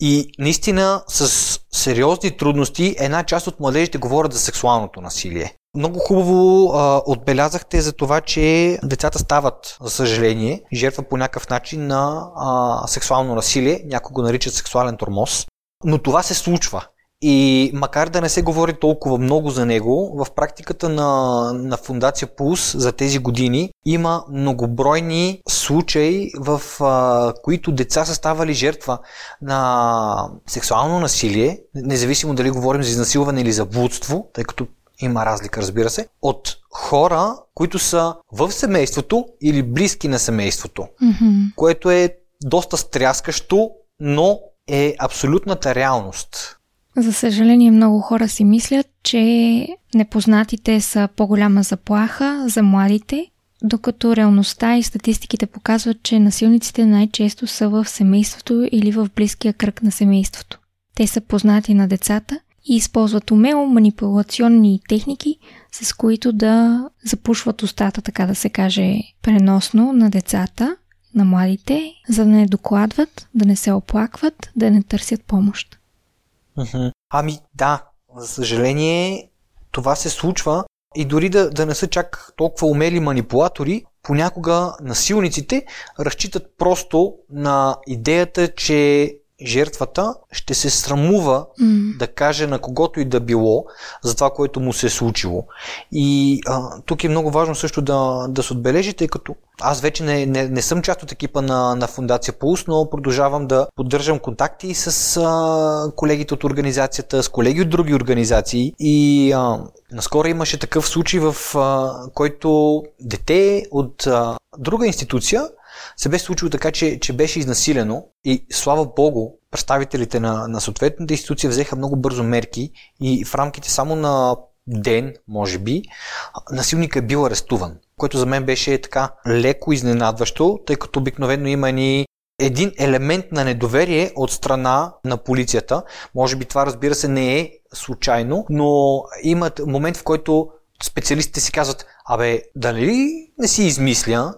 И наистина с сериозни трудности една част от младежите говорят за сексуалното насилие. Много хубаво а, отбелязахте за това, че децата стават, за съжаление, жертва по някакъв начин на а, сексуално насилие. Някои го наричат сексуален тормоз. Но това се случва. И макар да не се говори толкова много за него, в практиката на, на Фундация Пулс за тези години има многобройни случаи, в а, които деца са ставали жертва на сексуално насилие, независимо дали говорим за изнасилване или за блудство, тъй като има разлика, разбира се, от хора, които са в семейството или близки на семейството, mm-hmm. което е доста стряскащо, но е абсолютната реалност. За съжаление, много хора си мислят, че непознатите са по-голяма заплаха за младите, докато реалността и статистиките показват, че насилниците най-често са в семейството или в близкия кръг на семейството. Те са познати на децата и използват умело манипулационни техники, с които да запушват устата, така да се каже, преносно на децата, на младите, за да не докладват, да не се оплакват, да не търсят помощ. Ами да, за съжаление това се случва и дори да, да не са чак толкова умели манипулатори, понякога насилниците разчитат просто на идеята, че жертвата ще се срамува mm. да каже на когото и да било за това, което му се е случило. И а, тук е много важно също да, да се отбележи, тъй като аз вече не, не, не съм част от екипа на, на Фундация Пулс, но продължавам да поддържам контакти с а, колегите от организацията, с колеги от други организации. И а, наскоро имаше такъв случай, в а, който дете от а, друга институция се бе случило така, че, че беше изнасилено и слава богу, представителите на, на съответната институция взеха много бързо мерки и в рамките само на ден, може би, насилник е бил арестуван, което за мен беше така леко изненадващо, тъй като обикновено има ни един елемент на недоверие от страна на полицията. Може би това, разбира се, не е случайно, но имат момент, в който специалистите си казват, абе, дали не си измисля,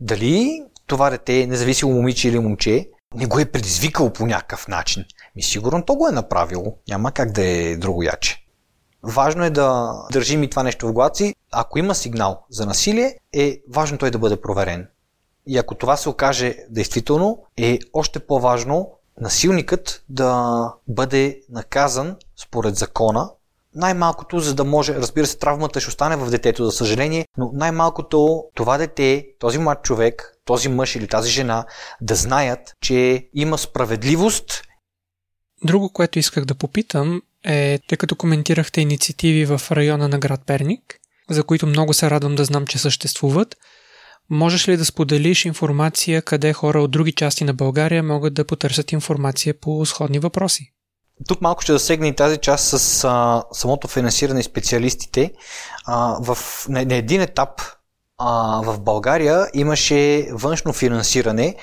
дали това дете, независимо момиче или момче, не го е предизвикал по някакъв начин. Ми сигурно то го е направило. Няма как да е другояче. Важно е да държим и това нещо в си. Ако има сигнал за насилие, е важно той да бъде проверен. И ако това се окаже действително, е още по-важно насилникът да бъде наказан според закона, най-малкото, за да може, разбира се, травмата ще остане в детето, за съжаление, но най-малкото това дете, този млад човек, този мъж или тази жена да знаят, че има справедливост. Друго, което исках да попитам е, тъй като коментирахте инициативи в района на град Перник, за които много се радвам да знам, че съществуват, можеш ли да споделиш информация къде хора от други части на България могат да потърсят информация по сходни въпроси? Тук малко ще засегне и тази част с а, самото финансиране и специалистите. А, в, на, на един етап а, в България имаше външно финансиране,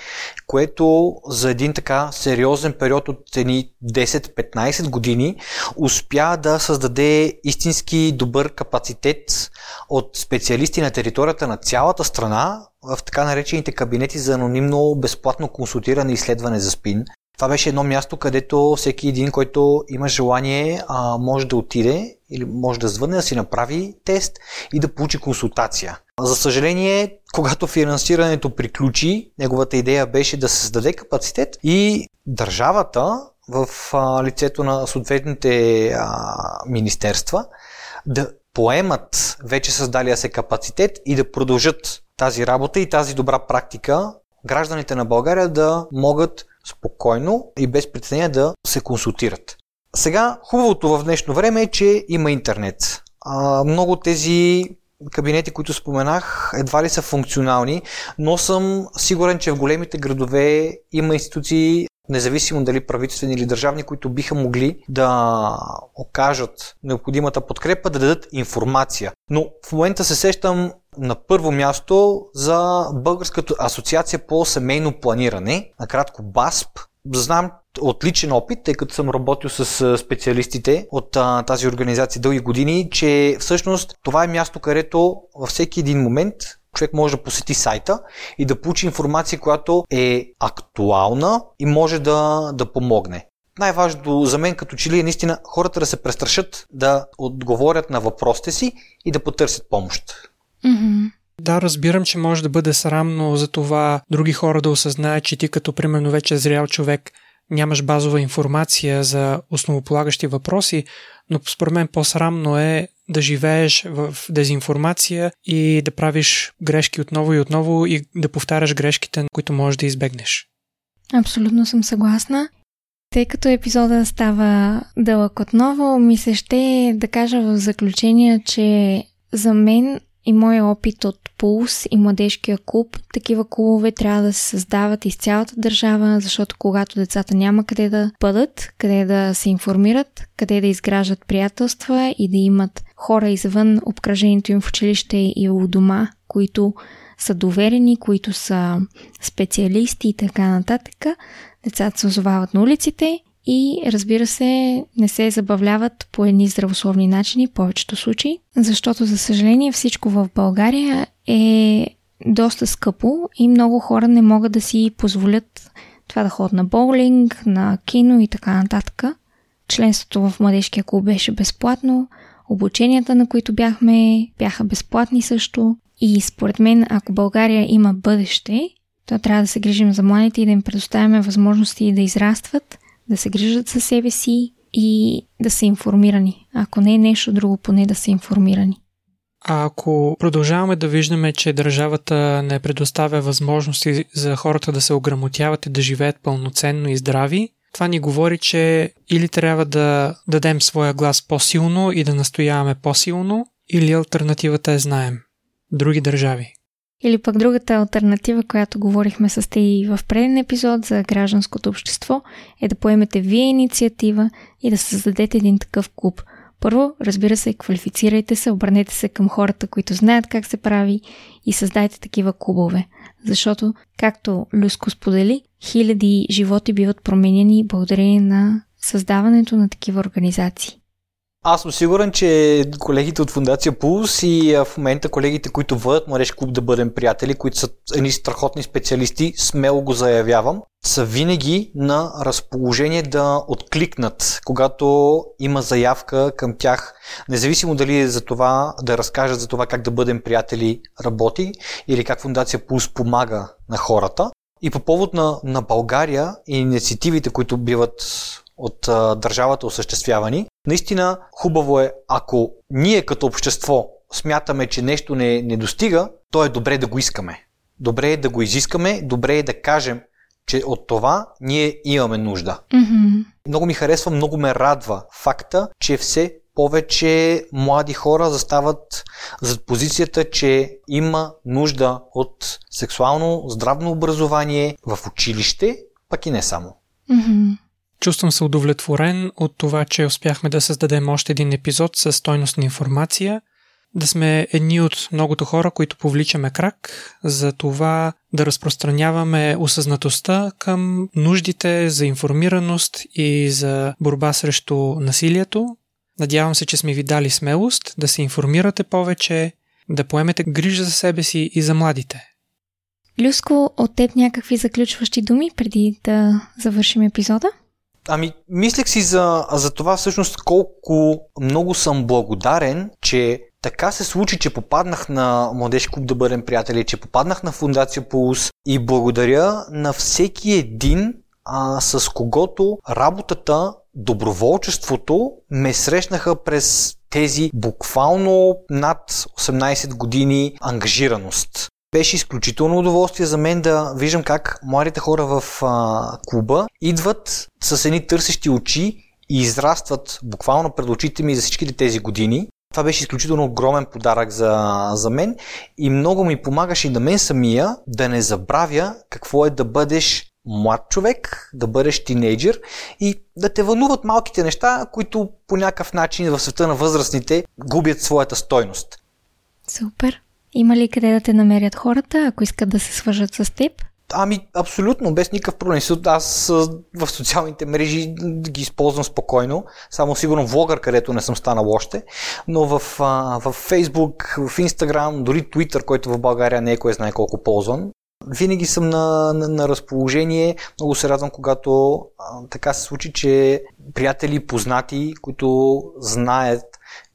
което за един така сериозен период от едни 10-15 години успя да създаде истински добър капацитет от специалисти на територията на цялата страна в така наречените кабинети за анонимно безплатно консултиране и изследване за спин. Това беше едно място, където всеки един, който има желание, а, може да отиде или може да звъне, да си направи тест и да получи консултация. За съжаление, когато финансирането приключи, неговата идея беше да създаде капацитет и държавата в а, лицето на съответните а, министерства да поемат вече създалия се капацитет и да продължат тази работа и тази добра практика гражданите на България да могат спокойно и без притеснение да се консултират. Сега, хубавото в днешно време е, че има интернет. А, много тези кабинети, които споменах, едва ли са функционални, но съм сигурен, че в големите градове има институции, независимо дали правителствени или държавни, които биха могли да окажат необходимата подкрепа, да дадат информация. Но в момента се сещам на първо място за Българската асоциация по семейно планиране, накратко БАСП. Знам от личен опит, тъй като съм работил с специалистите от а, тази организация дълги години, че всъщност това е място, където във всеки един момент човек може да посети сайта и да получи информация, която е актуална и може да, да помогне. Най-важното за мен като че е наистина хората да се престрашат да отговорят на въпросите си и да потърсят помощ. Mm-hmm. Да, разбирам, че може да бъде срамно за това други хора да осъзнаят, че ти като примерно вече зрял човек нямаш базова информация за основополагащи въпроси, но според мен по-срамно е да живееш в дезинформация и да правиш грешки отново и отново и да повтаряш грешките, които можеш да избегнеш. Абсолютно съм съгласна. Тъй като епизода става дълъг отново, ми се ще да кажа в заключение, че за мен и моя опит от Пулс и Младежкия клуб, такива клубове трябва да се създават из цялата държава, защото когато децата няма къде да бъдат, къде да се информират, къде да изграждат приятелства и да имат хора извън обкръжението им в училище и у дома, които са доверени, които са специалисти и така нататък, децата се озовават на улиците и разбира се не се забавляват по едни здравословни начини в повечето случаи, защото за съжаление всичко в България е доста скъпо и много хора не могат да си позволят това да ходят на боулинг, на кино и така нататък. Членството в младежкия клуб беше безплатно, обученията на които бяхме бяха безплатни също и според мен ако България има бъдеще, то трябва да се грижим за младите и да им предоставяме възможности да израстват да се грижат за себе си и да са информирани. Ако не е нещо друго, поне да са информирани. А ако продължаваме да виждаме, че държавата не предоставя възможности за хората да се ограмотяват и да живеят пълноценно и здрави, това ни говори, че или трябва да дадем своя глас по-силно и да настояваме по-силно, или альтернативата е знаем. Други държави. Или пък другата альтернатива, която говорихме с те и в преден епизод за гражданското общество, е да поемете вие инициатива и да създадете един такъв клуб. Първо, разбира се, квалифицирайте се, обърнете се към хората, които знаят как се прави и създайте такива клубове. Защото, както Люско сподели, хиляди животи биват променени благодарение на създаването на такива организации. Аз съм сигурен, че колегите от Фундация Пулс и в момента колегите, които водят Младеж клуб да бъдем приятели, които са едни страхотни специалисти, смело го заявявам, са винаги на разположение да откликнат, когато има заявка към тях, независимо дали е за това да разкажат за това как да бъдем приятели работи или как Фундация Пулс помага на хората. И по повод на, на България и инициативите, които биват от а, държавата осъществявани. Наистина хубаво е, ако ние като общество смятаме, че нещо не, не достига, то е добре да го искаме. Добре е да го изискаме, добре е да кажем, че от това ние имаме нужда. Mm-hmm. Много ми харесва, много ме радва факта, че все повече млади хора застават зад позицията, че има нужда от сексуално здравно образование в училище, пък и не само. Mm-hmm. Чувствам се удовлетворен от това, че успяхме да създадем още един епизод с стойностна информация, да сме едни от многото хора, които повличаме крак за това да разпространяваме осъзнатостта към нуждите за информираност и за борба срещу насилието. Надявам се, че сме ви дали смелост да се информирате повече, да поемете грижа за себе си и за младите. Люско, от теб някакви заключващи думи преди да завършим епизода? Ами, мислех си за, за това всъщност колко много съм благодарен, че така се случи, че попаднах на Младеж клуб да бъдем приятели, че попаднах на Фундация Пулс и благодаря на всеки един, а, с когото работата, доброволчеството ме срещнаха през тези буквално над 18 години ангажираност. Беше изключително удоволствие за мен да виждам как младите хора в а, клуба идват с едни търсещи очи и израстват буквално пред очите ми за всичките тези години. Това беше изключително огромен подарък за, за мен и много ми помагаше и на мен самия да не забравя какво е да бъдеш млад човек, да бъдеш тинейджър и да те вълнуват малките неща, които по някакъв начин в света на възрастните губят своята стойност. Супер! Има ли къде да те намерят хората, ако искат да се свържат с теб? Ами, абсолютно, без никакъв проблем. Аз в социалните мрежи ги използвам спокойно. Само сигурно влогър, където не съм станал още. Но в, в Facebook, в Instagram, дори Twitter, който в България не е кой знае колко ползван, винаги съм на, на, на разположение. Много се радвам, когато а, така се случи, че приятели, познати, които знаят,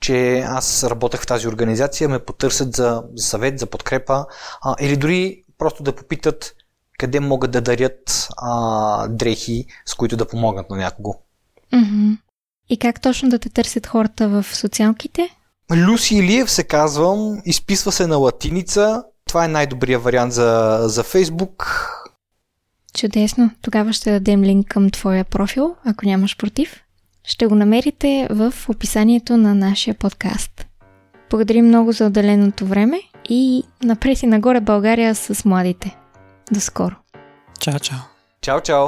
че аз работех в тази организация, ме потърсят за, за съвет, за подкрепа а, или дори просто да попитат къде могат да дарят а, дрехи, с които да помогнат на някого. Mm-hmm. И как точно да те търсят хората в социалките? Люси Илиев се казвам, изписва се на латиница. Това е най-добрият вариант за, за Фейсбук. Чудесно. Тогава ще дадем линк към твоя профил, ако нямаш против. Ще го намерите в описанието на нашия подкаст. Благодарим много за отделеното време и напред и нагоре България с младите. До скоро! Чао, чао! Чао, чао!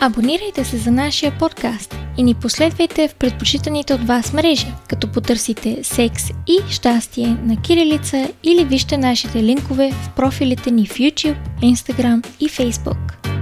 Абонирайте се за нашия подкаст и ни последвайте в предпочитаните от вас мрежи, като потърсите секс и щастие на кирилица или вижте нашите линкове в профилите ни в YouTube, Instagram и Facebook.